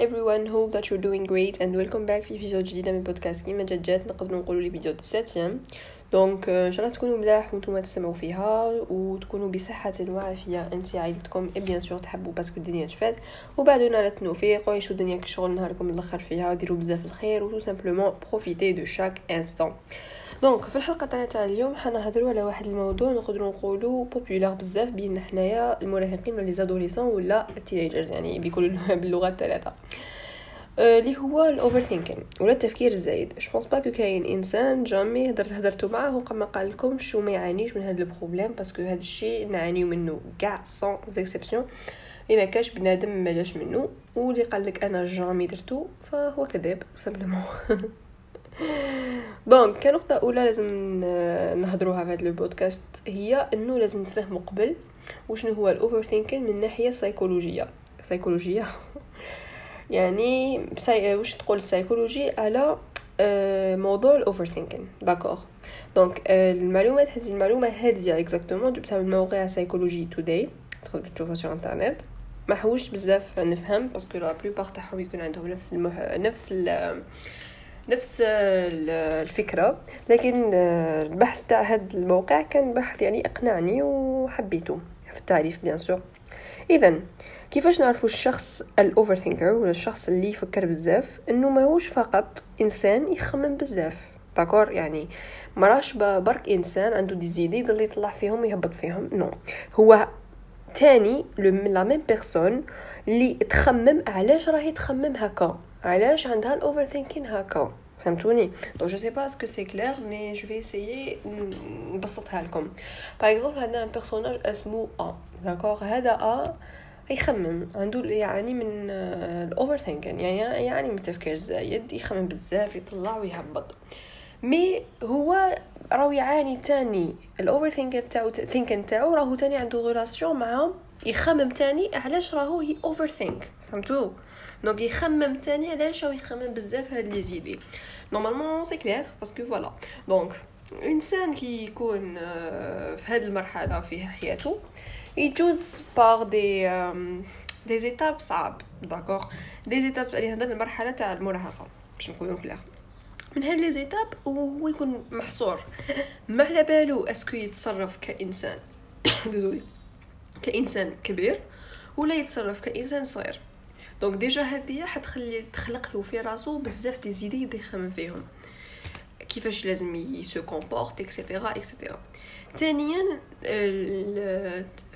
everyone hope that you're doing great and welcome back في فيديو جديد من بودكاست كيما جات جات نقدروا نقولوا la vidéo la septième donc ان شاء الله تكونوا ملاح وأنتم تسمعوا فيها وتكونوا بصحه وعافيه انتم وعائلتكم et bien sûr تحبوا parce que الدنيا تفات وبعدوا على ال négatif وعيشوا الدنيا كشغل نهاركم الآخر فيها وديروا بزاف الخير و simplement profitez de chaque instant donc في الحلقة تاعنا تاع اليوم حنهضروا على واحد الموضوع نقدروا نقولوا populaire بزاف بين حنايا المراهقين ولا les ولا ال teenagers يعني بكل باللغة الثلاثة. اللي هو ال overthinking ولا التفكير الزايد. je pense pas que كاين إنسان jamais هدرت هدرتو معاه وقما قال لكم شو ما يعانيش من هذا ال problème parce que هذا الشيء نعانيو منه كاع sans exception et ما كاش بنادم ما جاش منه واللي قال لك أنا jamais درتو فهو كذاب simplement donc كنقطة أولى لازم نهضروها في هذا البودكاست هي أنه لازم نفهموا قبل وشنو هو ال overthinking من ناحية سيكولوجية سيكولوجية يعني psy... واش تقول السيكولوجي على آه، موضوع ال overthinking d'accord donc المعلومات هذه المعلومة هذه exactement جبتها من موقع Psychology Today تقدر تشوفها في الانترنت ما حوش بزاف نفهم parce que la plupart تاعهم يكون عندهم نفس المح... نفس ال... نفس الفكرة لكن البحث تاع هذا الموقع كان بحث يعني اقنعني وحبيته في التعريف bien sûr. اذا كيفاش نعرفوا الشخص ال overthinker ولا الشخص اللي يفكر بزاف إنه ماهوش فقط إنسان يخمم بزاف؟ d'accord يعني مراش برك إنسان عنده des idées يضل يطلع فيهم ويهبط فيهم. non هو تاني le la même personne اللي تخمم علاش راهي تخمم هكا؟ علاش عندها ال overthinking هكا فهمتوني donc je sais pas est-ce que c'est clair mais je vais essayer نبسطها لكم par exemple عندنا un personnage اسمو ا d'accord هذا ا يخمم عنده يعاني من ال overthinking يعني يعني من التفكير الزايد يخمم بزاف يطلع ويهبط mais هو راهو يعاني تاني ال overthinking تاعو thinking تاعو راهو تاني عنده relation مع يخمم تاني علاش راهو ي overthink فهمتو donc يخمم تاني علاش راهو يخمم بزاف هاد les idées normalement c'est clair parce que voilà donc الانسان كي يكون في هاد المرحله في حياته يجوز par des des étapes صعاب d'accord des étapes اللي هذا المرحله تاع المراهقه باش نقولوا clair من هاد les étapes وهو يكون محصور ما على بالو est-ce que يتصرف كانسان désolé كانسان كبير ولا يتصرف كانسان صغير donc déjà هادية حتخلي تخلق له في راسو بزاف des idées يخمم فيهم. كيفاش لازم ي se comporte et cetera et cetera ثانيا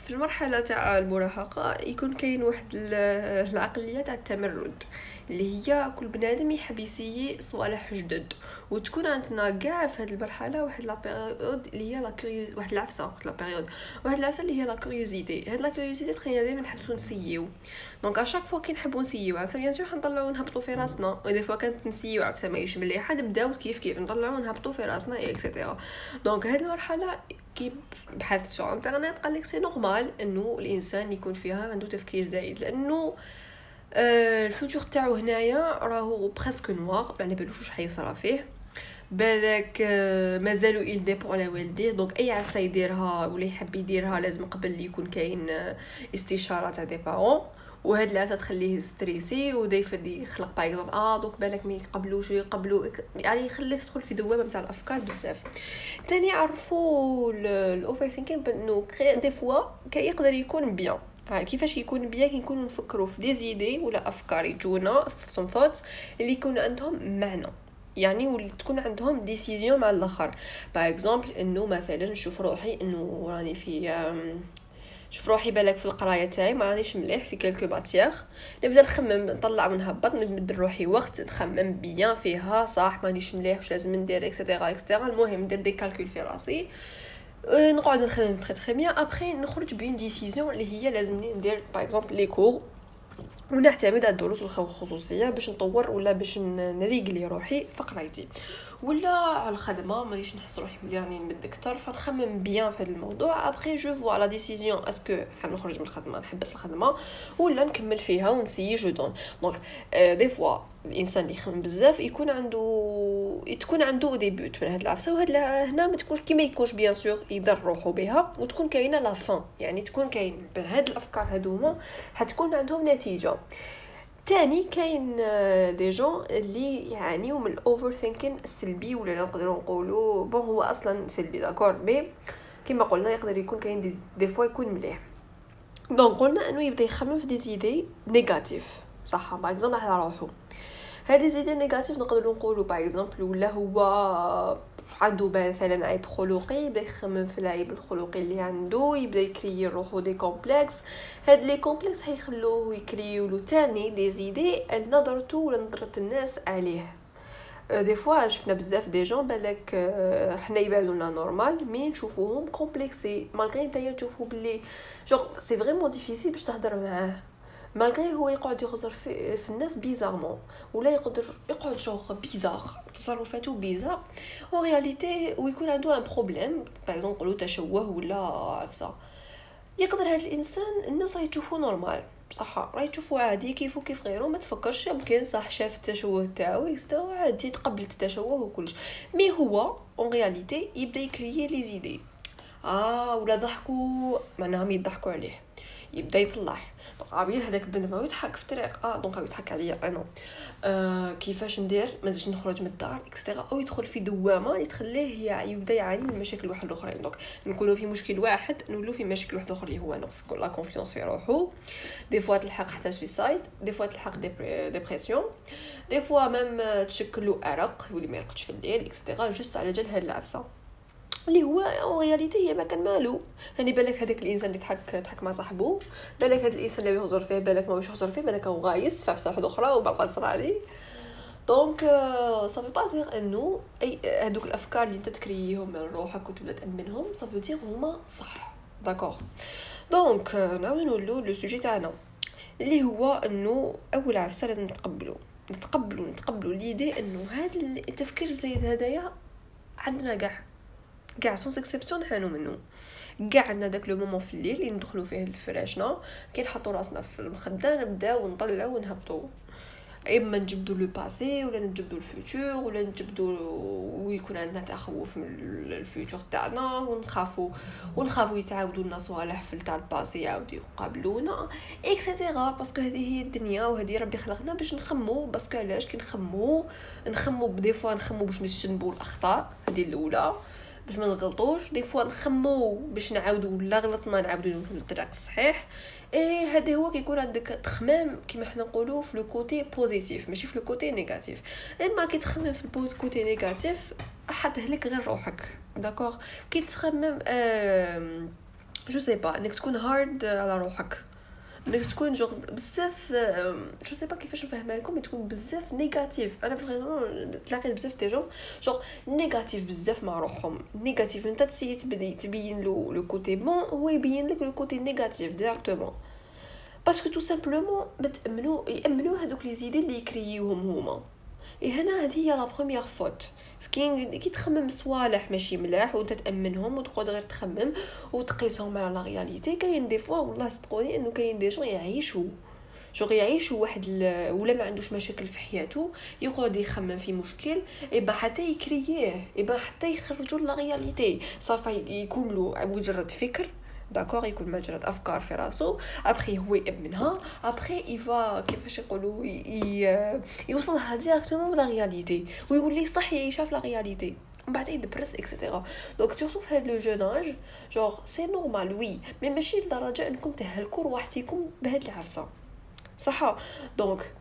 في المرحلة تاع المراهقة يكون كاين واحد العقلية تاع التمرد. اللي هي كل بنادم يحب يسيي صوالح جدد وتكون عندنا كاع في هذه المرحلة واحد la période اللي هي لا واحد العفسة la période واحد العفسة اللي هي la curiosité هاد la curiosité تخلينا دائما نحبو نسيو donc à chaque fois كي نحبو نسيو عفسة bien sûr حنطلعو نهبطو في راسنا. و des fois quand نسيو عفسة ماهيش مليحه نبداو كيف كيف نطلعو نهبطو في راسنا et cetera donc هاد المرحلة كي بحثت sur internet قال لك c'est normal إنه الإنسان يكون فيها عنده تفكير زايد لأنه ال futur تاعو هنايا راهو presque noir ما بالوش واش حيصرى فيه. بالك آه مازالو il dépend على والديه. donc أي عفسة يديرها ولا يحب يديرها لازم قبل يكون كاين آه استشارة تاع des parents وهاد العفسة تخليه stressé و des fois يخلق par exemple آه دوك بالك ما يقبلوش يقبلوا يعني يخليه تدخل في دوامة نتاع الأفكار بزاف. تاني عرفوا ال overthinking انه des fois يقدر يكون bien كيفاش يكون bien نكونوا نفكروا في des idées ولا أفكار يجونا some thoughts اللي يكون عندهم معنى. يعني واللي تكون عندهم décision مع الآخر. par exemple إنه مثلا نشوف روحي إنه راني في شوف روحي بالك في القراية تاعي ما رانيش مليح في quelques matières نبدأ نخمم نطلع ونهبط نبدا روحي وقت نخمم bien فيها صح مانيش مليح واش لازم ندير et cetera et cetera المهم ندير des calculs في راسي. أه، نقعد نخدم très très bien après نخرج ب une décision اللي هي لازمني ندير par exemple les cours ونعتمد على الدروس الخصوصية باش نطور ولا باش نريقلي روحي. في قرايتي ولا على الخدمة مانيش نحس روحي بلي راني نمد أكثر فنخمم bien في هذا الموضوع. après je vois la décision est-ce que حنخرج من الخدمة؟ نحبس الخدمة. ولا نكمل فيها ونسيي je donne donc des fois الإنسان اللي يخمم بزاف يكون عنده تكون عنده des buts من هاد العفسة. وهاد هنا ما تكونش كيما يكونش bien sûr يدر روحو بها وتكون كاينة la fin يعني تكون كاين بهاد الأفكار هادوما حتكون عندهم نتيجة. تاني كاين des gens اللي يعانيو من ال overthinking السلبي ولا نقدروا نقولوا bon هو أصلا سلبي d'accord mais كما قلنا يقدر يكون كاين دي, دي فوا يكون مليح. donc قلنا أنه يبدأ يخمم في des idées négatives صح؟ par exemple على روحو هاد les idées négatives نقدروا نقولوا par exemple ولا هو عنده مثلا عيب خلقي يبدأ يخمم في العيب الخلقي اللي عنده يبدأ يكري روحو des complexes هاد les complexes حيخلوه يكريو له تاني des idées نظرته ولا نظرة الناس عليه. des fois شفنا بزاف des gens بالك حنا يبانو لنا normal mais نشوفوهم complexés malgré نتايا تشوفو بلي toujours c'est vraiment difficile باش تهضر معاه. malgré هو يقعد يخزر في, في الناس bizarrement ولا يقدر يقعد شوخ bizarre تصرفاته bizarre en réalité ويكون عنده un problème par نقولوا تشوه ولا عفسه يقدر هذا الانسان الناس راهي تشوفو normal بصح راهي تشوفو عادي كيفو كيف غيرو ما تفكرش يمكن صح شاف التشوه تاعو يستوى عادي تقبل التشوه وكلش mais هو en réalité يبدا يكريي les idées آه ولا ضحكوا معناهم يضحكوا عليه يبدا يطلع عبير هذاك بنت ما يضحك في الطريق. آه donc يضحك عليا أنا آه كيفاش ندير؟ ما نخرج من الدار et cetera أو يدخل في دوامة اللي تخليه يبدأ يعاني من مشاكل واحد الأخرين. donc نكونوا في مشكل واحد نولوا في مشكل واحد اخر اللي هو نقص la confiance في روحو. des fois تلحق حتى suicide des fois تلحق dépression des fois même تشكلو أرق يولي ما يرقدش في الليل et cetera juste على جال هاد العفسة. اللي هو en réalité هي ما كان مالو. يعني بالك هذاك الإنسان اللي ضحك ضحك مع صاحبو بالك هذا الإنسان اللي يخزر فيه بالك ما يخزر فيه بالك هو غايس في واحدة أخرى وبقى صرا عليه. donc ça veut pas dire إنه أي هذوك الأفكار اللي أنت تكريهم من روحك وتبدأ تأمنهم ça veut dire هما صح. d'accord donc نعاود نولو le sujet تاعنا اللي هو إنه أول عفسة لازم نتقبلو. نتقبلو نتقبلو. l'idée إنه هذا التفكير الزايد هدايا عندنا كاع كاع sans exception نعانو منه كاع عندنا داك le moment في الليل اللي ندخلو فيه لفراشنا كي نحطو راسنا في المخده نبداو نطلعو ونهبطو اما نجبدو le passé ولا نجبدو ال futur ولا نجبدو ويكون عندنا تخوف من ال futur تاعنا ونخافو ونخافو يتعاودوا لنا صوالح في تاع ال passé يعاودوا يقابلونا et cetera parce que هذه هي الدنيا وهذه ربي خلقنا باش نخمو parce que علاش كي نخمو نخمو بدي فوا نخمو باش نجنبو الاخطاء هذه الاولى باش ما نغلطوش. des fois نخمو باش نعاودو ولا غلطنا نعاودو للطريق الصحيح. إيه هذا هو كي يكون عندك تخمام كيما حنا نقولوا في le côté positif ماشي في le côté négatif إما كي تخمم في ال côté négatif حتهلك غير روحك. d'accord كي تخمم آه je sais pas إنك تكون hard على روحك. انك تكون جوغ بزاف je sais pas كيفاش نفهمها لكم تكون بزاف négatif أنا vraiment تلاقيت بزاف des gens genre négatifs بزاف مع روحهم négatif انت t'essaies تبين له le côté bon هو يبين لك le côté négatif directement parce que tout simplement بتامنوا يامنوا هذوك les idées اللي يكريوهم هما هنا هذه هي la première faute كي كي تخمم صوالح ماشي ملاح وأنت تأمنهم وتقعد غير تخمم وتقيسهم على la réalité كاين des fois والله صدقوني إنه كاين des gens يعيشوا. شغل يعيشوا واحد ولا ما عندوش مشاكل في حياته يقعد يخمم في مشكل ايبا حتى يكرييه ايبا حتى يخرجوا la réalité صافي له مجرد فكر. d'accord يكون مجرد افكار في راسو ابخي هو يامنها ابخي يفا كيفاش يقولوا يوصلها directement la réalité ويولي صح يعيشها في la réalité من بعد يدبرس et cetera donc surtout في هاد le jeune âge genre c'est normal oui mais ماشي لدرجة إنكم تهلكوا روحكم بهاد العفسة. صح donc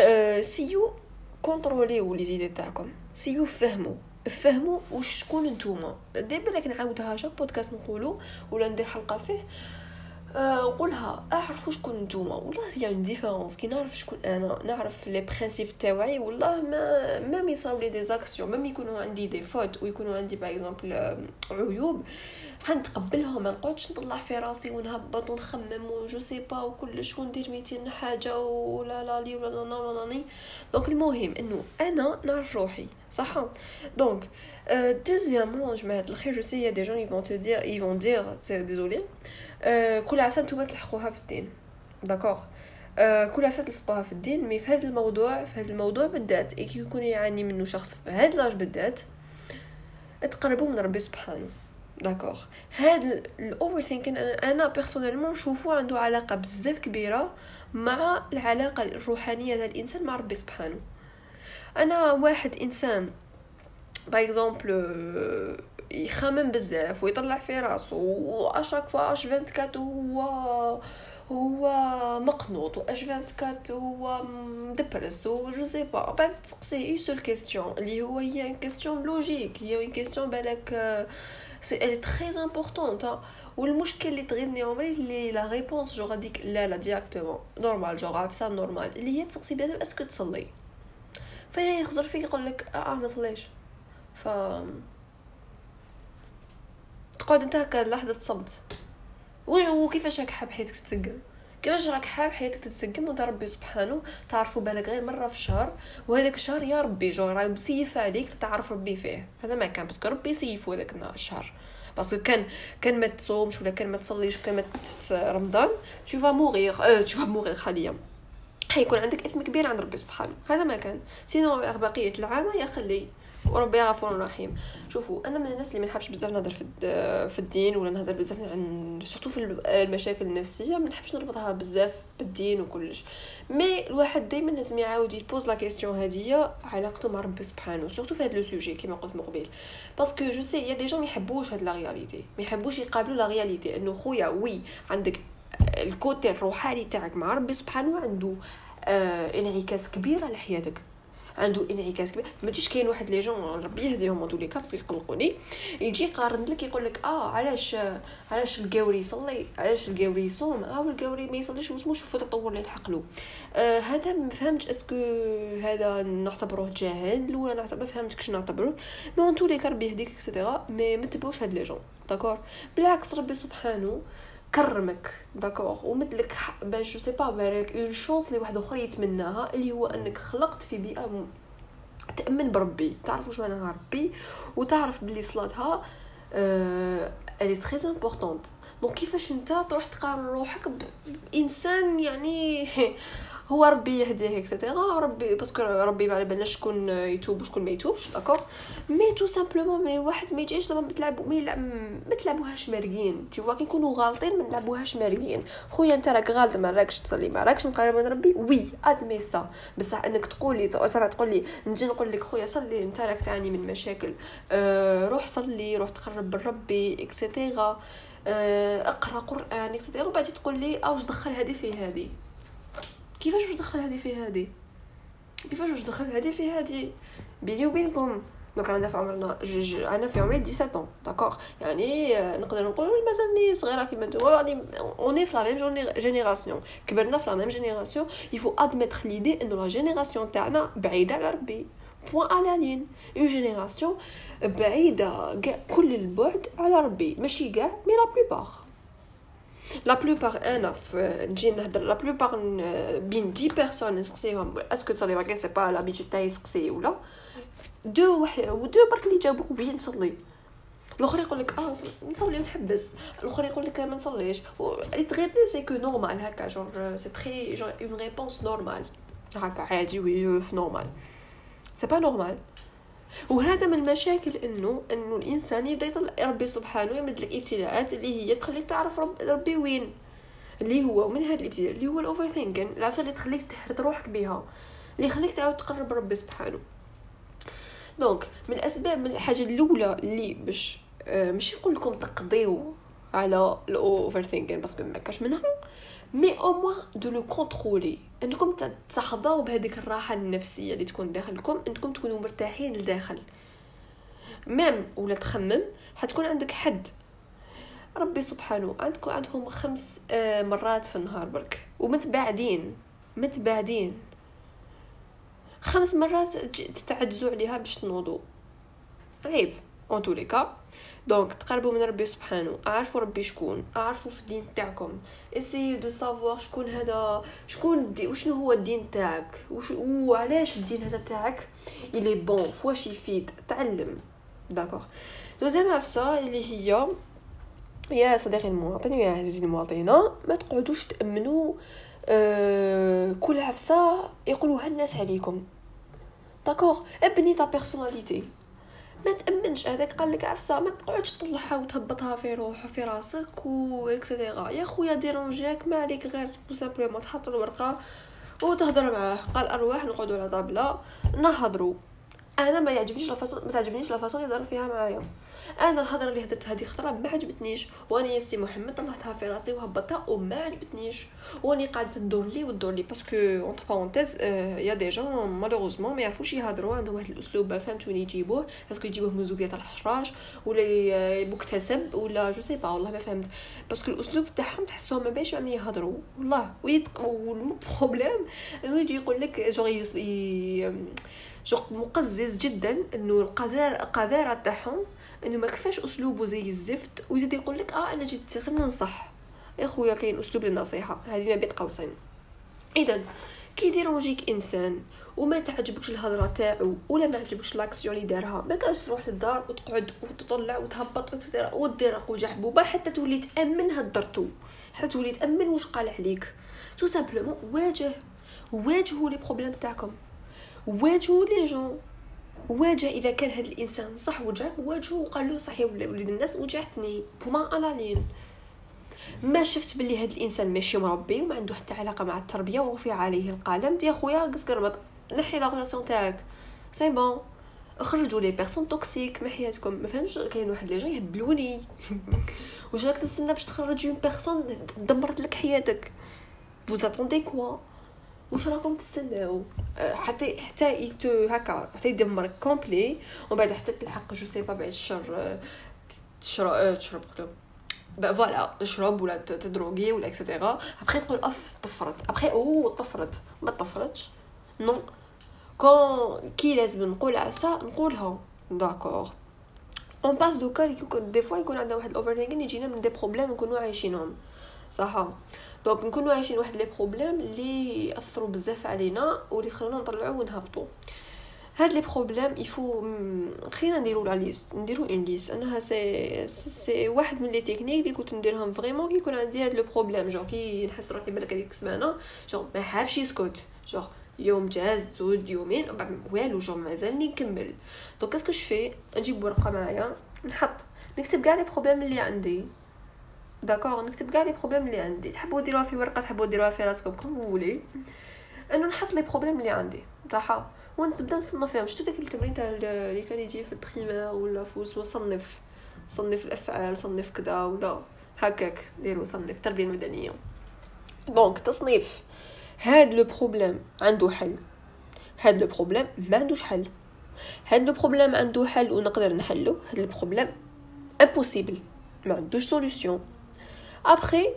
أه essayez contrôlez les idées تاعكم essayez فهموا فهموا واش شكون نتوما. دائما لكن نعاودها chaque podcast نقولو ولا ندير حلقة فيه. آه اعرفوا شكون نتوما. والله هي une différence كي نعرف شكون أنا نعرف les principes تاوعي والله ما ما يصراو لي des actions même يكونوا عندي des fautes ويكونوا عندي par exemple عيوب حنتقبلهم ما نقعدش نطلع في راسي ونهبط ونخمم و je sais pas وكلش وندير 200 حاجة ولا لا لي ولا لا لا لا donc المهم إنه أنا نعرف روحي. صح؟ donc deuxièmement جماعة الخير je sais des gens ils vont tout dire ils vont dire c'est désolé كل عفسة نتوما تلصقوها في الدين. d'accord كل عفسة تلصقوها في الدين. mais في هذا الموضوع في هذا الموضوع بالذات كي يكون يعاني منه شخص في هذا l'âge بالذات تقربوا من ربي سبحانه. d'accord هاد ال overthinking أنا personnellement نشوفو عنده علاقة بزاف كبيرة مع العلاقة الروحانية ديال الإنسان مع ربي سبحانه. أنا واحد إنسان par exemple يخمم بزاف ويطلع في راسو و à chaque fois H24 هو مقنوط و H24 هو مدبرس و je sais pas بعد تسقسيه une seule question اللي هو هي question logique هي une question بالك c'est elle est très importante والمشكل اللي تغيرني عمري اللي لا ريبونس جو غاديك لا لا ديريكتومون نورمال جو عفسه نورمال اللي هي تسقسي بنادم اسكو تصلي. فهي يخزر فيك يقول لك آه ما صليش. ف تقعد انت هكا لحظة صمت. وكيفاش راك حاب حياتك تتسقم كيفاش راك حاب حياتك تتسقم وانت ربي سبحانه تعرفوا بالك غير مرة في الشهر وهذاك الشهر يا ربي جو راه مسيف عليك تتعرف ربي فيه. هذا ما كان باسكو ربي سيفو هذاك الشهر. باسكو كان كان ما تصومش ولا كان ما تصليش كان ما رمضان تو فا موغيغ آه تو فا حاليا. حيكون عندك إثم كبير عند ربي سبحانه. هذا ما كان. سينو بقية العام يا خلي. وربي غفور رحيم. شوفوا أنا من الناس اللي ما نحبش بزاف نهضر في في الدين ولا نهضر بزاف عن سورتو في المشاكل النفسية ما نحبش نربطها بزاف بالدين وكلش. مي الواحد دائما لازم يعاود يبوز لا كيسيون هذه علاقته مع ربي سبحانه سورتو في هذا لو سوجي كيما قلت مقبل. parce que je sais y a des gens ما يحبوش هاد la réalité ما يحبوش يقابلوا la réalité إنه خويا oui عندك ال côté الروحاني تاعك مع ربي سبحانه عنده آه انعكاس كبير على حياتك. عنده انعكاس كبير. ما تيش كاين واحد les gens ربي يهديهم طول. لي parce que يقلقوني. يجي يقارن لك يقول لك آه علاش علاش القاوري يصلي؟ علاش القاوري يصوم؟ آه والقاوري ما يصليش وسمو شوفوا التطور اللي لحق له. آه هذا ما فهمتش est-ce que هذا نعتبروه جاهل ولا نعتبر ما فهمتش كش نعتبروه mais اون تولي ربي يهديك et cetera mais ما تبعوش هاد les gens. d'accord بالعكس ربي سبحانه كرمك d'accord. ومثلك باش je sais pas بارك une chance لي واحد اخر يتمناها اللي هو انك خلقت في بيئة تأمن بربي. تعرف واش معناها ربي؟ وتعرف بلي صلاتها elle est très importante donc كيفاش انت تروح تقارن روحك بإنسان يعني هو ربي يهديه et cetera ربي parce que ربي ما على بالناش شكون يتوب وشكون ما يتوبش d'accord mais tout simplement mais واحد ما يجيش زعما تلعبوا ما يلعب ما تلعبوهاش مارقين des fois كي نكونوا غالطين ما نلعبوهاش مارقين خويا انت راك غالط ما راكش تصلي ما راكش مقرب من ربي. oui admets ça بصح انك تقول لي سامع تقول نجي نقول لك خويا صلي انت راك تعاني من مشاكل. أه روح صلي روح تقرب من ربي et cetera اقرأ قرآن et cetera وبعد تقول لي اوش دخل هذه في هذه؟ كيفاش واش دخل هذه في هذه كيفاش واش دخل هذه في هذه بيني وبينكم donc أنا في عمرنا أنا في عمري 17 d'accord؟ يعني نقدر نقول مازالني صغيرة كيما نتوما يعني on est في la même génération كبرنا في la même génération il faut admettre l'idée إنه la génération تاعنا بعيدة على ربي. point à la ligne une génération بعيدة كاع كل البعد على ربي. ماشي كاع mais la plupart la plupart أنا نجي نهضر la plupart بين des personnes نسقسيهم est-ce que تصلي parce que c'est pas l'habitude تاعي يسقسي ولا دو واحد دو برك اللي جاوبوك bien نصلي الآخر يقول لك آه نصلي ونحبس الآخر يقول لك ما نصليش اللي تغيرني c'est que normal هكا genre c'est très genre une réponse normale هكا عادي oui normal c'est pas normal وهذا من المشاكل انه إنه الإنسان يبدأ يطلع ربي سبحانه يمد لك ابتلاءات اللي هي تخليك تعرف رب ربي وين. اللي هو من هذا الابتلاء؟ اللي هو ال overthinking العفسة اللي تخليك تهرد روحك بها اللي يخليك تعاود تقرب ربي سبحانه. donc من الاسباب من الحاجة الأولى اللي باش آه ماشي نقول لكم تقضيو على ال overthinking parce que ما كاش منها mais au moins de le contrôler. انكم تحظاو بهذيك الراحة النفسية اللي تكون داخلكم انكم تكونوا مرتاحين لداخل même ولا تخمم حتكون عندك حد. ربي سبحانه عندكم عندكم خمس آه، مرات في النهار برك. ومتباعدين متباعدين. خمس مرات تتعجزوا عليها باش تنوضوا. عيب. en tous les cas donc تقربوا من ربي سبحانه. أعرفوا ربي شكون. أعرفوا في الدين تاعكم. essaye de savoir شكون هذا شكون دي وشنو هو الدين تاعك؟ وش وعلاش الدين هذا تاعك؟ allez bon فواش يفيد تعلم. d'accord deuxième عفسه اللي هي يا صديقي المواطن ويا عزيزي المواطنة ما تقعدوش تأمنوا آه كل عفسة يقولوها الناس عليكم. d'accord ابني ta personnalité ما تأمنش هذاك قال لك عفسة ما تقعدش تطلعها وتهبطها في روح في راسك و et cetera يا خويا dérangé ك ما عليك غير tout simplement تحط الورقه وتهضر معاه. قال أرواح نقعدوا على طابلة نهضروا أنا ما يعجبنيش لا ما تعجبنيش la façon يهضر فيها معايا. أنا الهضرة اللي هدرت هذه خطرة ما عجبتنيش. وأنا يا سي محمد طلعتها في راسي وهبطتها وما عجبتنيش. واني قاعدة تدور لي وتدور لي. parce que entre parenthèses y a des gens malheureusement ما يعرفوش يهضروا. عندهم واحد الأسلوب فهمت وين يجيبوه؟ parce que يجيبوه من زوبيه الحراش ولا مكتسب ولا je sais pas والله ما فهمت. parce que الأسلوب تاعهم تحسهم ما باش عم يهضروا. والله وال problème انه يجي يقول لك جوغ جو مقزز جدا إنه القذارة تاعهم إنه ما كفاش أسلوبه زي الزفت ويزيد يقول لك آه أنا جيت خلينا ننصح. يا خويا كاين أسلوب للنصيحة. هذه ما بين قوسين. اذا كي ي dérangé ك إنسان وما تعجبكش الهضرة تاعو ولا ما عجبكش l'action اللي دارها ما كانش تروح للدار وتقعد وتطلع وتهبط وكذا ودير قوجه حبوبه حتى تولي تأمن هدرتو حتى تولي تأمن واش قال عليك. tout simplement واجه. واجهوا les problèmes تاعكم. واجهوا les gens. واجه إذا كان هذا الإنسان صح وجهك واجهه وقال له صح يا وليد الناس وجهتني point à la ligne. ما شفت باللي هذا الإنسان ماشي مربي وما عنده حتى علاقة مع التربية ورفع عليه القلم. يا خويا قص قرمط نحي la relation تاعك. c'est bon خرجوا les personnes toxiques ما حياتكم. ما فهمتش. كاين واحد les gens يهبلوني. واش راك تستنى باش تخرج une personne دمرت لك حياتك. Vous attendez quoi? واش راكم تستناو أه، حتى حتى يتو هكا حتى يدمرك complet ومن بعد حتى تلحق je sais pas بعد الشر أه، تشرب أه، تشرب voilà تشرب ولا ت droguer ولا et cetera après تقول اف طفرت. ابخي أو طفرت. ما طفرتش. non كون كي لازم نقول عسا نقولها. d'accord on passe دوكا des fois يكون عندنا واحد ال over يجينا من des problèmes نكونوا عايشينهم صح donc نكونوا عايشين واحد les problèmes اللي ياثروا بزاف علينا واللي خلونا نطلعوا ونهبطوا هاد les problèmes il faut خلينا نديرو la liste نديرو une liste أنها سي سي واحد من les techniques اللي كنت نديرهم vraiment كي يكون عندي هاد le problème. genre كي نحس روحي بالك هذيك السمانة جو ما حابش يسكت. جو يوم جاز زود يومين والو جو مازالني نكمل. donc qu'est-ce que je fais نجيب ورقة معايا نحط. نكتب كاع les problèmes اللي عندي. d'accord نكتب كاع les problèmes اللي عندي. تحبوا ديروها في ورقة تحبوا ديروها في راسكم comme vous voulez إنه نحط les problèmes اللي عندي. صح ونبدا نصنف فيهم. شتو داك التمرين تاع اللي كان يجي في ال primaire ولا في صنف. صنف الأفعال صنف كذا ولا. هكاك. ديروا صنف. التربيه المدنيه donc تصنيف. هاد le problème عنده حل. هاد le problème ما عندوش حل. هاد le problème عنده حل ونقدر نحلو. هاد le problème impossible ما عندوش solution après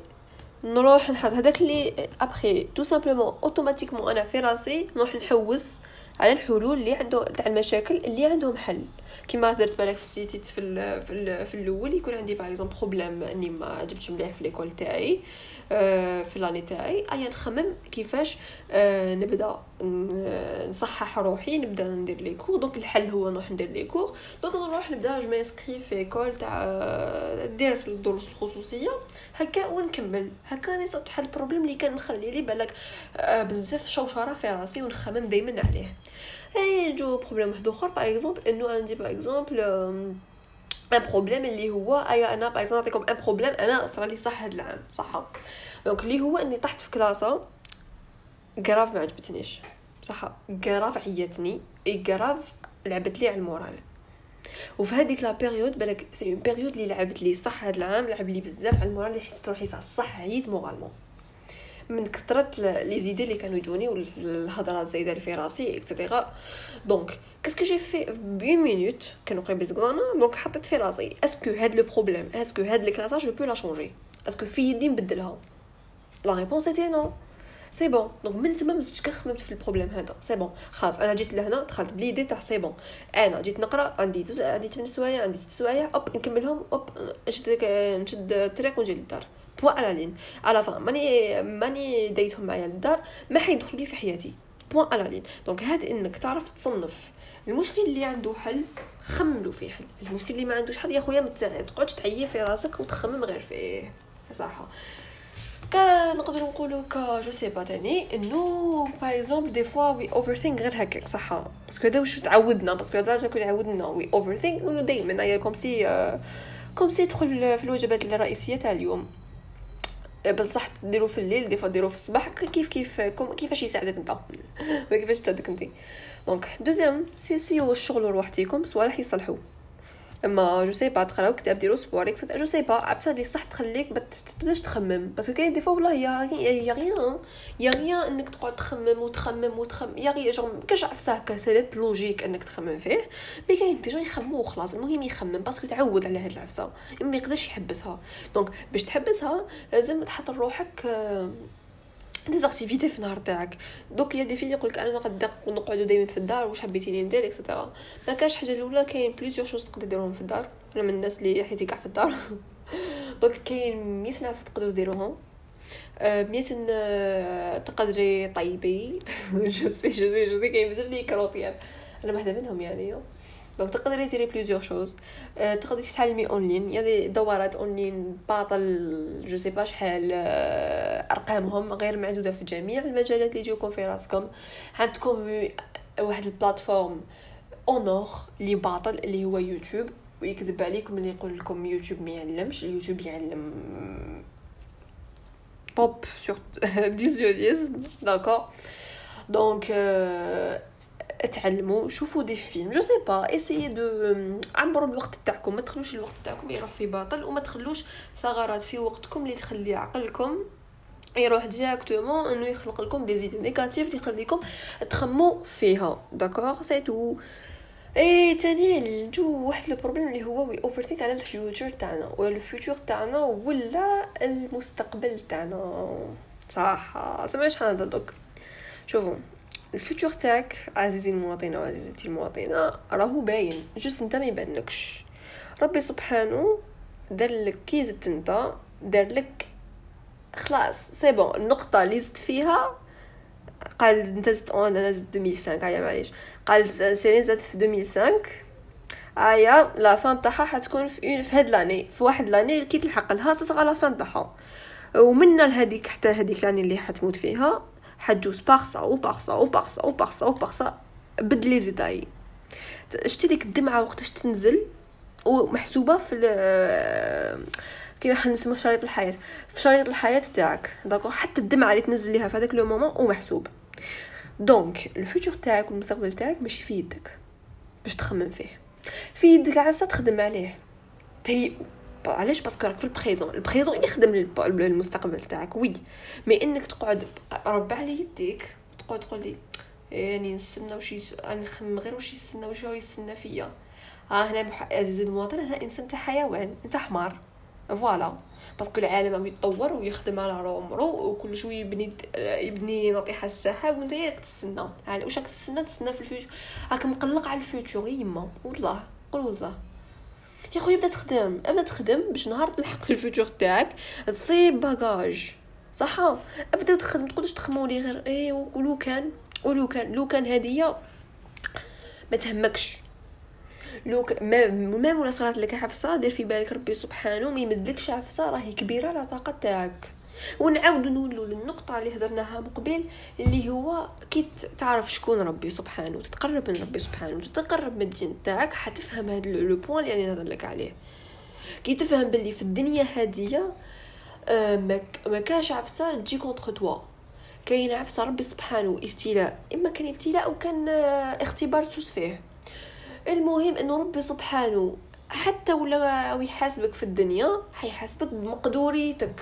نروح نحط هذاك اللي après tout simplement automatiquement أنا في راسي نروح نحوس. على الحلول اللي عنده تاع المشاكل اللي عندهم حل. كيما درت بالك في السيتي في ال في, ال في الأول يكون عندي par exemple problème إني ما جبتش مليح في l'école تاعي آه، في l'année تاعي. ايا نخمم كيفاش آه، نبدأ نصحح روحي نبدأ ندير les cours donc الحل هو نروح ندير les cours donc نروح نبدأ je m'inscris في école تاع آه، دير الدروس الخصوصية. هكا ونكمل. هكا راني صبت حل ال problème اللي كان مخلي لي بالك بزاف شوشرة في راسي ونخمم دائما عليه. اي جو problème واحد أخر. par exemple إنه عندي par exemple un problème اللي هو أي أنا par exemple نعطيكم un problème أنا صرا لي صح هاد العام صح donc اللي هو إني طحت في كلاسة grave ما عجبتنيش صح grave عيتني et grave لعبت لي على ال moral. وفي هذيك la période بالك c'est une période اللي لعبت لي صح هاد العام لعب لي بزاف على ال moral اللي حسيت روحي صح عييت moralement من كثرة les idées اللي كانوا يجوني والهضره الزايدة اللي في راسي et cetera دونك كاسكو جي في بين مينوت كانوا قريب ليزكزامان دونك حطيت في راسي. اسكو هاد لو بروبليم اسكو هاد الكلاساج جو بو لا شونجي اسكو في يدي نبدلها؟ لا ريبونس ايتي نو سي بون دونك من تما مزدتش كنخممت في البروبليم هذا. سي بون خلاص أنا جيت لهنا دخلت بليدي تاع سي بون أنا جيت نقرأ عندي دوز عندي 8 سوايع عندي 6 سوايع أوب نكملهم أوب نشد نشد الطريق ونجي للدار. بوا على لين. على فان ماني ماني ديتهم معايا للدار ما حيدخلوا لي في حياتي. voilà لين. donc هذا إنك تعرف تصنف. المشكل اللي عنده حل خملو فيه حل. المشكل اللي ما عندوش حل يا خويا ما تقعدش تعيي في راسك وتخمم غير فيه. صح. كنقدر نقولوا que je sais pas تاني انه par exemple des fois we overthink غير هكاك. صح. parce que هذا واش تعودنا؟ parce que هذا chacun عودنا we overthink دائما هي comme si comme si تدخل في الوجبات الرئيسية تاع اليوم. بصح ديرو في الليل des fois ديرو في الصباح. كيف كيف كيفاش يساعدك أنت؟ كيفاش تساعدك أنت؟ donc deuxième c'est سيو الشغل روحتيكم صوالح يصلحوا اما je sais pas تقراو كتاب ديرو sport et cetera je sais pas عرفتها لي صح تخليك ما تبداش تخمم. parce que كاين des fois والله يا y a rien y a rien إنك تقعد تخمم وتخمم وتخمم. يا غيا جو كاش عفسة هكا سبب logique إنك تخمم فيه. mais كاين des gens يخمموا وخلاص المهم يخمم parce que تعود على هاد العفسة. ما يقدرش يحبسها. دونك باش تحبسها لازم تحط روحك دي زاكتيفيتي في النهار تاعك. دوك يا دي في يقولك أنا نقد نقعدو دائما في الدار واش حبيتيني ندير اكسيتيرا ما كاش حاجة الأولى كاين بليزيور شوز تقدر ديرهم في الدار. أنا من الناس اللي حياتي كاع في الدار. دوك كاين مية نعرف تقدروا ديروهم. مية تقدري طيبي. جو سي جو سي جو سي كاين بزاف لي كروطيان أنا واحدة منهم يعني. donc تقدري ديري plusieurs choses تقدري تتعلمي اونلاين يعني دورات اونلاين باطل je sais pas شحال ارقامهم غير معدوده في جميع المجالات اللي يجيوكم في راسكم عندكم واحد ال plateforme اونور اللي باطل اللي هو يوتيوب ويكذب عليكم اللي يقول لكم يوتيوب ما يعلمش اليوتيوب يعلم top sur 10 sur 10 d'accord donc تعلموا شوفوا des films je sais pas essayez de عمروا الوقت تاعكم ما تخلوش الوقت تاعكم يروح في باطل وما تخلوش ثغرات في وقتكم اللي تخلي عقلكم يروح directement إنه يخلق لكم des idées négatives اللي يخليكم تخمو فيها. d'accord c'est tout et تاني نجو واحد ال problème اللي هو we overthink على ال future تاعنا. ولا ال future تاعنا ولا المستقبل تاعنا. صح. سمعش شحال donc. شوفوا ال future تاعك عزيزي المواطن وعزيزتي المواطنة راهو باين juste انت ما يبانلكش ربي سبحانه دار لك كي زدت انت دار لك خلاص c'est bon النقطة اللي زدت فيها قال انت زدت en أنا زدت 2005 هيا معليش. قال سيرين زادت في 2005 ايا la fin تاعها حتكون في en في هاد l'année في واحد l'année كي تلحق لها تصغى la fin تاعها ومن لهاديك حتى هذيك لاني اللي حتموت فيها. حتجوز بارسا وبارسا وبارسا وبارسا وبارسا بدلي ديتاي شتي ديك الدمعة وقتاش تنزل؟ ومحسوبة في كيما حنسمو شريط الحياة. في شريط الحياة تاعك. داكو حتى الدمعة اللي تنزل ليها في هذاك لو مومون ومحسوب. دونك الفيوتشر تاعك والمستقبل تاعك ماشي في يدك باش تخمم فيه. في يدك عفسة تخدم عليه. تهيئ علاش؟ parce que راك في ال présent. ال présent يخدم للمستقبل تاعك oui. mais إنك تقعد ربع على يديك تقعد تقول لي يعني نستنى أنا نخمم غير واش يستنى واش هو يستنى فيا. ها هنا بح... عزيزي المواطن أنا إنسان تاع حيوان أنت حمار. voilà. parce que العالم عم يتطور ويخدم على عمرو وكل شوية يبني يبني نطيح السحاب وانت ياك تستنى. يعني واش راك تستنى؟ تستنى في ال future راك مقلق على ال future يما. والله قول والله. يا خويا بدا تخدم ابدا تخدم باش نهار تلحق ال future تاعك تصيب bagage صح ابدا تخدم تقولش تخموا لي غير إيه ولو كان ولو كان لو كان هديه ما تهمكش. لو. ما ولا صرات لك عفسة دير في بالك ربي سبحانه ما يمدلكش عفسة راهي كبيرة على طاقة تاعك. ونعاود نولوا للنقطة اللي هضرناها من قبل اللي هو كي تعرف شكون ربي سبحانه وتتقرب من ربي سبحانه وتتقرب من الدين تاعك حتفهم هذا le point اللي أنا لك عليه. كي تفهم باللي في الدنيا هادية آه، ما كاش عفسة تجي contre toi كاين عفسة ربي سبحانه ابتلاء إما كان ابتلاء أو كان آه، اختبار توس فيه. المهم إنه ربي سبحانه حتى ولا يحاسبك في الدنيا حيحاسبك بمقدوريتك.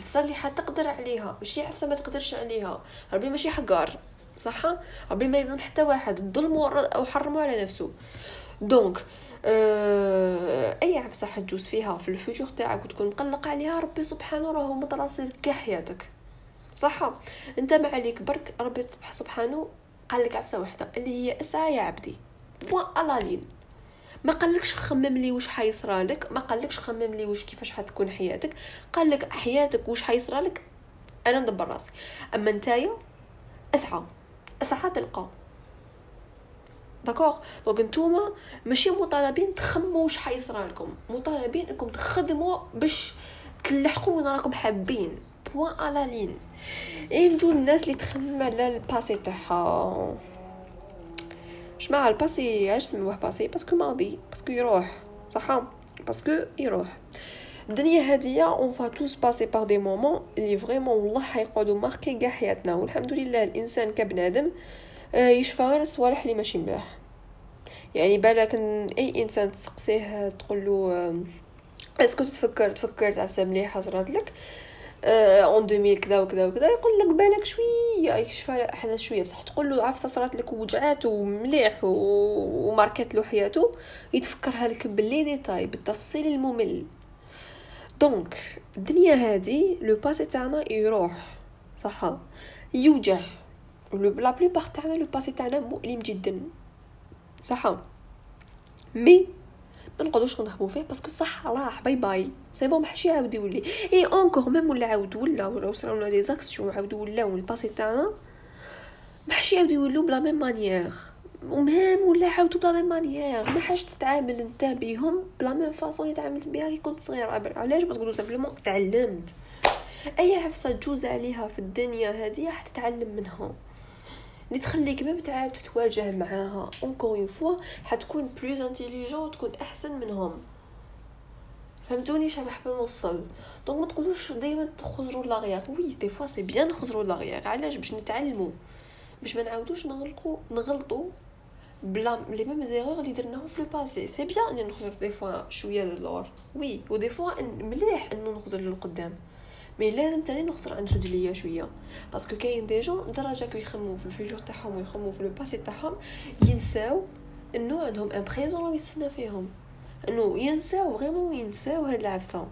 عفسة اللي حتقدر عليها. ماشي؟ عفسة ما تقدرش عليها. ربي ماشي حقار صح؟ ربي ما يظلم حتى واحد. الظلم أو حرمه على نفسه. donc آه أي عفسة حتجوز فيها في ال futur تاعك وتكون مقلق عليها ربي سبحانه راهو متراصد كاع حياتك. صح؟ أنت ما عليك برك ربي سبحانه قال لك عفسة وحده اللي هي اسعى يا عبدي. point à la ligne ما قالكش خمم لي واش حيصرى لك ما قالكش خمم لي واش كيفاش حتكون حياتك. قال لك حياتك واش حيصرى لك أنا ندبر راسي. أما نتايا أسعى أسعى تلقى. d'accord donc نتوما ماشي مطالبين تخمموا واش حيصرى لكم. مطالبين إنكم تخدموا باش تلحقوا وين راكم حابين. point à la ligne نجو الناس اللي تخمم على ال passé تاعها. جماعة ال passé علاش سموه passé parce que ماضي parce que يروح صح parce que يروح. الدنيا هادية on va tous passer par des moments اللي vraiment والله حيقعدو marqués كاع حياتنا. والحمد لله الإنسان كبنادم آه، يشفى غير الصوالح اللي ماشي ملاح. يعني بالك أي إنسان تسقسيه تقول له est-ce que تفكر تفكرت عفسه مليحه صرات لك. en 2000 كذا وكذا وكذا يقول لك بالك شوية يكشف حدا شوية. بصح تقول له عفسة صرات لك وجعات ومليح وماركت له حياته يتفكرها لك ب les détails بالتفصيل الممل. donc الدنيا هادي le passé تاعنا يروح. صح. يوجع. la plupart تاعنا le passé تاعنا مؤلم جدا. صح. mais ما نقعدوش نخدمو فيه parce que صح راح bye bye. c'est bon محشي يعاود يولي. et encore même ولا عاود ولا ولا صراو لنا des actions عاود ولاو ال passé تاعنا محشي يعاودو يولو ب la même manière ومهم ولا عاودو ب la même manière ما حاش تتعامل انت بيهم ب la même façon اللي تعاملت بها كي كنت صغير. علاش؟ parce que tout simplement تعلمت. أي عفسه تجوز عليها في الدنيا هذه راح تتعلم منها اللي تخليك ما تعاود تتواجه معاها. encore une fois حتكون plus intelligent وتكون أحسن منهم. فهمتوني اش راح نوصل donc ما تقولوش دائما تخزروا l'arrière oui des fois c'est bien نخزروا لاغيير علاش؟ باش نتعلموا. باش ما نعاودوش نغلقوا نغلطوا ب les mêmes erreurs اللي درناهم في le passé c'est bien إني نخزر des fois شوية للور oui و des fois مليح إنه نخزر للقدام. mais لازم تاني نخزر عند رجليا شوية. parce que كاين des gens درجة كي يخمو في ال futur تاعهم ويخمو في le passé تاعهم ينساو إنه عندهم un présent راه يستنى فيهم. إنه ينساو vraiment ينساو هاد العفسة.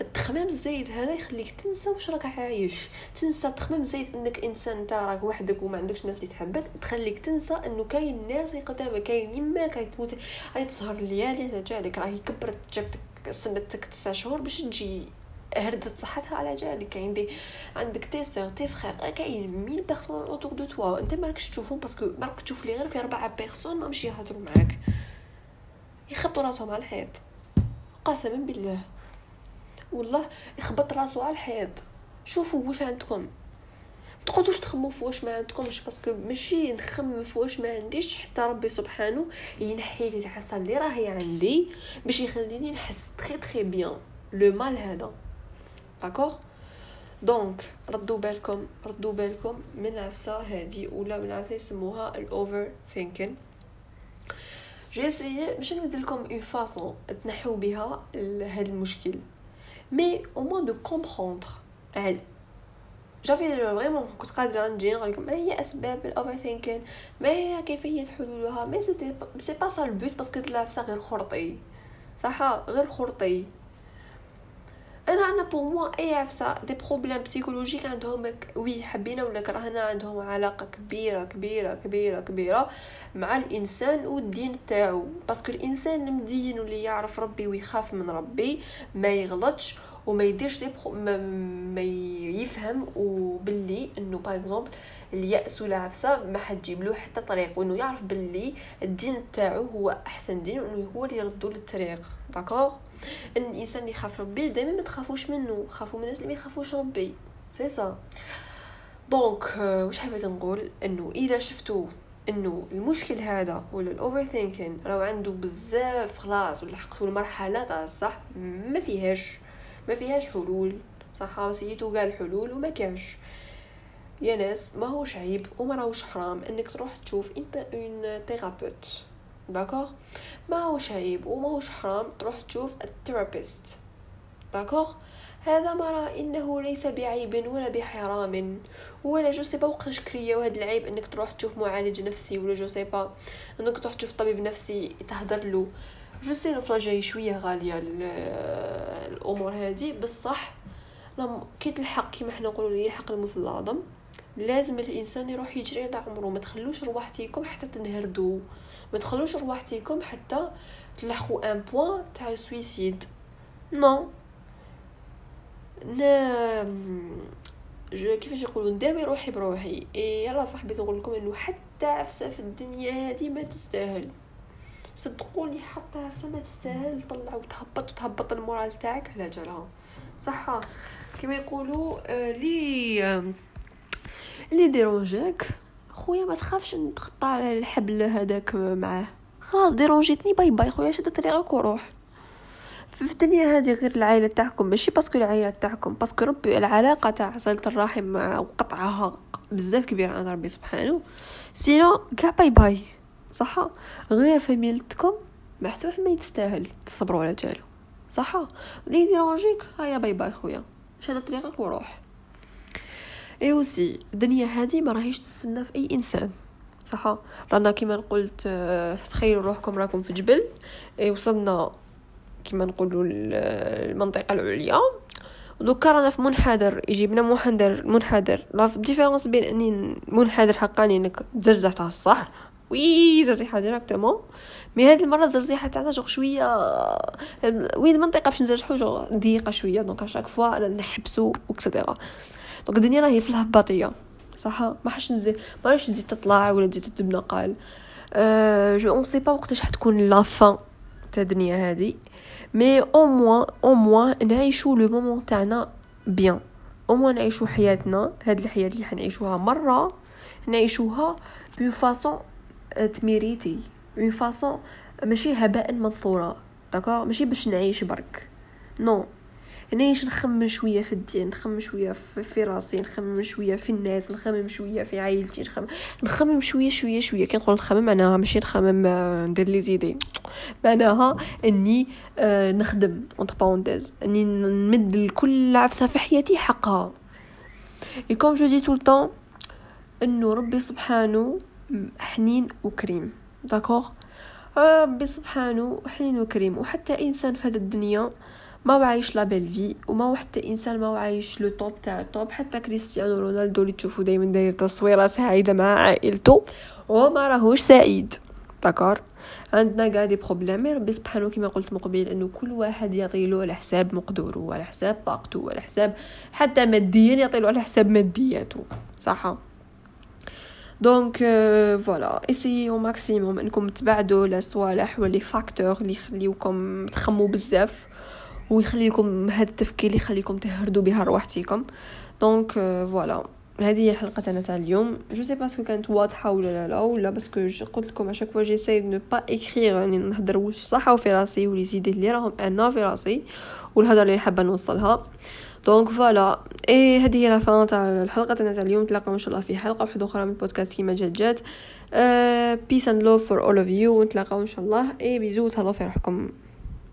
التخمام الزايد هذا يخليك تنسى واش راك عايش. تنسى التخمام الزايد إنك إنسان انت راك وحدك وما عندكش ناس اللي تحبك. تخليك تنسى إنه كاين ناس اللي قدامك كاين يماك راهي تموت راهي تسهر الليالي جالك راهي كبرت جابتك سنتك تسع شهور باش تجي هردت صحتها على جالك دي عندك tes sœurs tes frères كاين mille personnes autour de toi أنت مالكش تشوفهم parce que مالك تشوف لي غير في أربعة personnes ما مشي يهضروا معاك. يخبطوا راسهم على الحيط. قسما بالله. والله يخبط راسو على الحيط. شوفوا واش عندكم. تقعدوش تخمو في واش ما عندكمش parce que ماشي نخمم في واش ما عنديش حتى ربي سبحانه ينحي لي العفسة اللي راهي عندي باش يخليني نحس très très bien le mal هذا. d'accord donc ردوا بالكم ردوا بالكم من العفسه هذه ولا من العفسه يسموها ال overthinking j'ai essayé باش نبدل لكم une façon تنحو بها هذا المشكل mais au moins de comprendre هل j'avais vraiment كنت قادره نجي نقول لكم ما هي اسباب ال overthinking ما هي كيفيه حلولها mais c'est pas ça le but parce que العفسه غير خرطي صح غير خرطي أنا أنا pour moi اي عفسه des problèmes psychologiques عندهم oui حبينا ولا كرهنا؟ عندهم علاقة كبيرة كبيرة كبيرة كبيرة مع الإنسان والدين تاعو. parce que الإنسان المدين واللي يعرف ربي ويخاف من ربي ما يغلطش وما يديرش des problèmes, ما يفهم وباللي إنه par exemple اليأس ولا عفسة ما حتجيب له حتى طريق وإنه يعرف باللي الدين تاعو هو أحسن دين وإنه هو اللي يردو للطريق. d'accord إن الإنسان يخاف ربي دائما ما تخافوش منه خافوا من الناس اللي ما يخافوش ربي. سي سا donc واش حبيت نقول؟ إنه إذا شفتوا إنه المشكل هذا ولا ال overthinking راهو عنده بزاف خلاص ولا لحقتوا المرحله تاع الصح ما فيهاش ما فيهاش حلول. حسيتو كاع حلول وما كانش يا ناس ما هوش عيب وما راهوش حرام إنك تروح تشوف أنت un thérapeute d'accord ما هوش عيب وما هوش حرام تروح تشوف ال therapist D'accord هذا ما راه إنه ليس بعيب ولا بحرام ولا je sais pas وقتاش كريا وهذا العيب إنك تروح تشوف معالج نفسي ولا je sais pas إنك تروح تشوف طبيب نفسي تهدر له. je sais جاي شوية غالية الأمور هذه بصح كي تلحق كيما حنا نقولوا يلحق الموت العظم لازم الإنسان يروح يجري على عمره. ما تخلوش رواحتيكم حتى تنهردوا ما تخلوش رواحتيكم حتى تلحقوا un point تاع suicide non نا كيفاش يقولوا؟ نداوي روحي بروحي. إي يلا صاحبي نقول لكم إنه حتى عفسة في الدنيا هذه ما تستاهل. صدقوني حتى عفسة ما تستاهل. طلع وتهبط وتهبط ال moral تاعك على جالها صح كما يقولوا آه، لي آه، لي dérange اك خويا ما تخافش نتقطع على الحبل هذاك معاه. خلاص dérange يتني bye bye. خويا شد طريقك وروح. في الدنيا هذه غير العائلة تاعكم. ماشي parce que العائلة تاعكم. parce que ربي العلاقة تاع صله الرحم وقطعها بزاف كبير عند ربي سبحانه. sinon كاع bye bye. صح غير فاميلتكم ما حتى واحد ما يتستاهل. تصبروا على جالو صح اللي ي dérange يك هيا bye bye خويا. شاد طريقك وروح. et aussi الدنيا هذه ما راهيش تستنى في أي إنسان. صح رانا كيما قلت آه، تخيلوا روحكم راكم في جبل. اي وصلنا كيما نقولوا المنطقة العليا. دوكا رانا في منحدر يجيبنا منحدر منحدر. la différence بين أني منحدر حقاني إنك تزرزح تاع الصح. oui زرزيحة directement mais هاد المرة الزرزيحة تاعنا جوغ شوية وين المنطقة باش نزرزحو؟ جوغ ضيقه شوية. donc à chaque fois نحبسو et cetera donc الدنيا راهي في الهباطية. صح ما حش نزيد ما راهيش تزيد تطلع ولا تزيد تبنى قال أه je on sait pas وقتاش حتكون la fin تاع الدنيا هادي. mais au moins au moins نعيشو le moment تاعنا bien au moins نعيشو حياتنا هاد الحياة اللي حنعيشوها مرة نعيشوها de façon ت mérite ي une façon ماشي هباء منثورة. d'accord ماشي باش نعيش برك. non نعيش نخمم شوية في الدين نخمم شوية في, في راسي نخمم شوية في الناس نخمم شوية في عائلتي نخمم نخمم شوية شوية شوية. كي نقول نخمم معناها ماشي نخمم آه، ندير les idées. معناها أني آه نخدم entre parenthèses أني نمد لكل عفسة في حياتي حقها. et comme je dis tout le temps إنه ربي سبحانه حنين وكريم. d'accord ربي سبحانه حنين وكريم. وحتى إنسان في هذه الدنيا ما عايش la belle vie وما حتى إنسان ما عايش le top تاع ال top حتى كريستيانو رونالدو اللي تشوفوا دائما داير تصويرة سعيدة مع عائلته هو ما راهوش سعيد. d'accord عندنا كاع des problèmes ربي سبحانه كما قلت من قبيل إنه كل واحد يعطي له على حساب مقدوره وعلى حساب طاقته وعلى حساب حتى ماديا يعطي له على حساب مادياته. صح donc voilà essayez au maximum إنكم تبعدوا لصوالح و les facteurs اللي يخليوكم تخممو بزاف. ويخليكم هذا التفكير اللي يخليكم تهردوا بها روحتيكم donc voilà هذه هي الحلقة تاعنا تاع اليوم. je sais pas est-ce que كانت واضحة ولا لا لا ولا parce que قلت لكم à chaque fois j'essaie ne pas écrire يعني نهضر واش صح في راسي و les idées اللي راهم أنا في راسي والهضره اللي حابة نوصلها. donc voilà اي هذه هي la fin تاع الحلقة تاعنا تاع اليوم. نتلاقاو إن شاء الله في حلقة واحدة أخرى من البودكاست كيما جات جات. peace and love for all of you ونتلاقاو إن شاء الله. et bisous تهلاو في روحكم.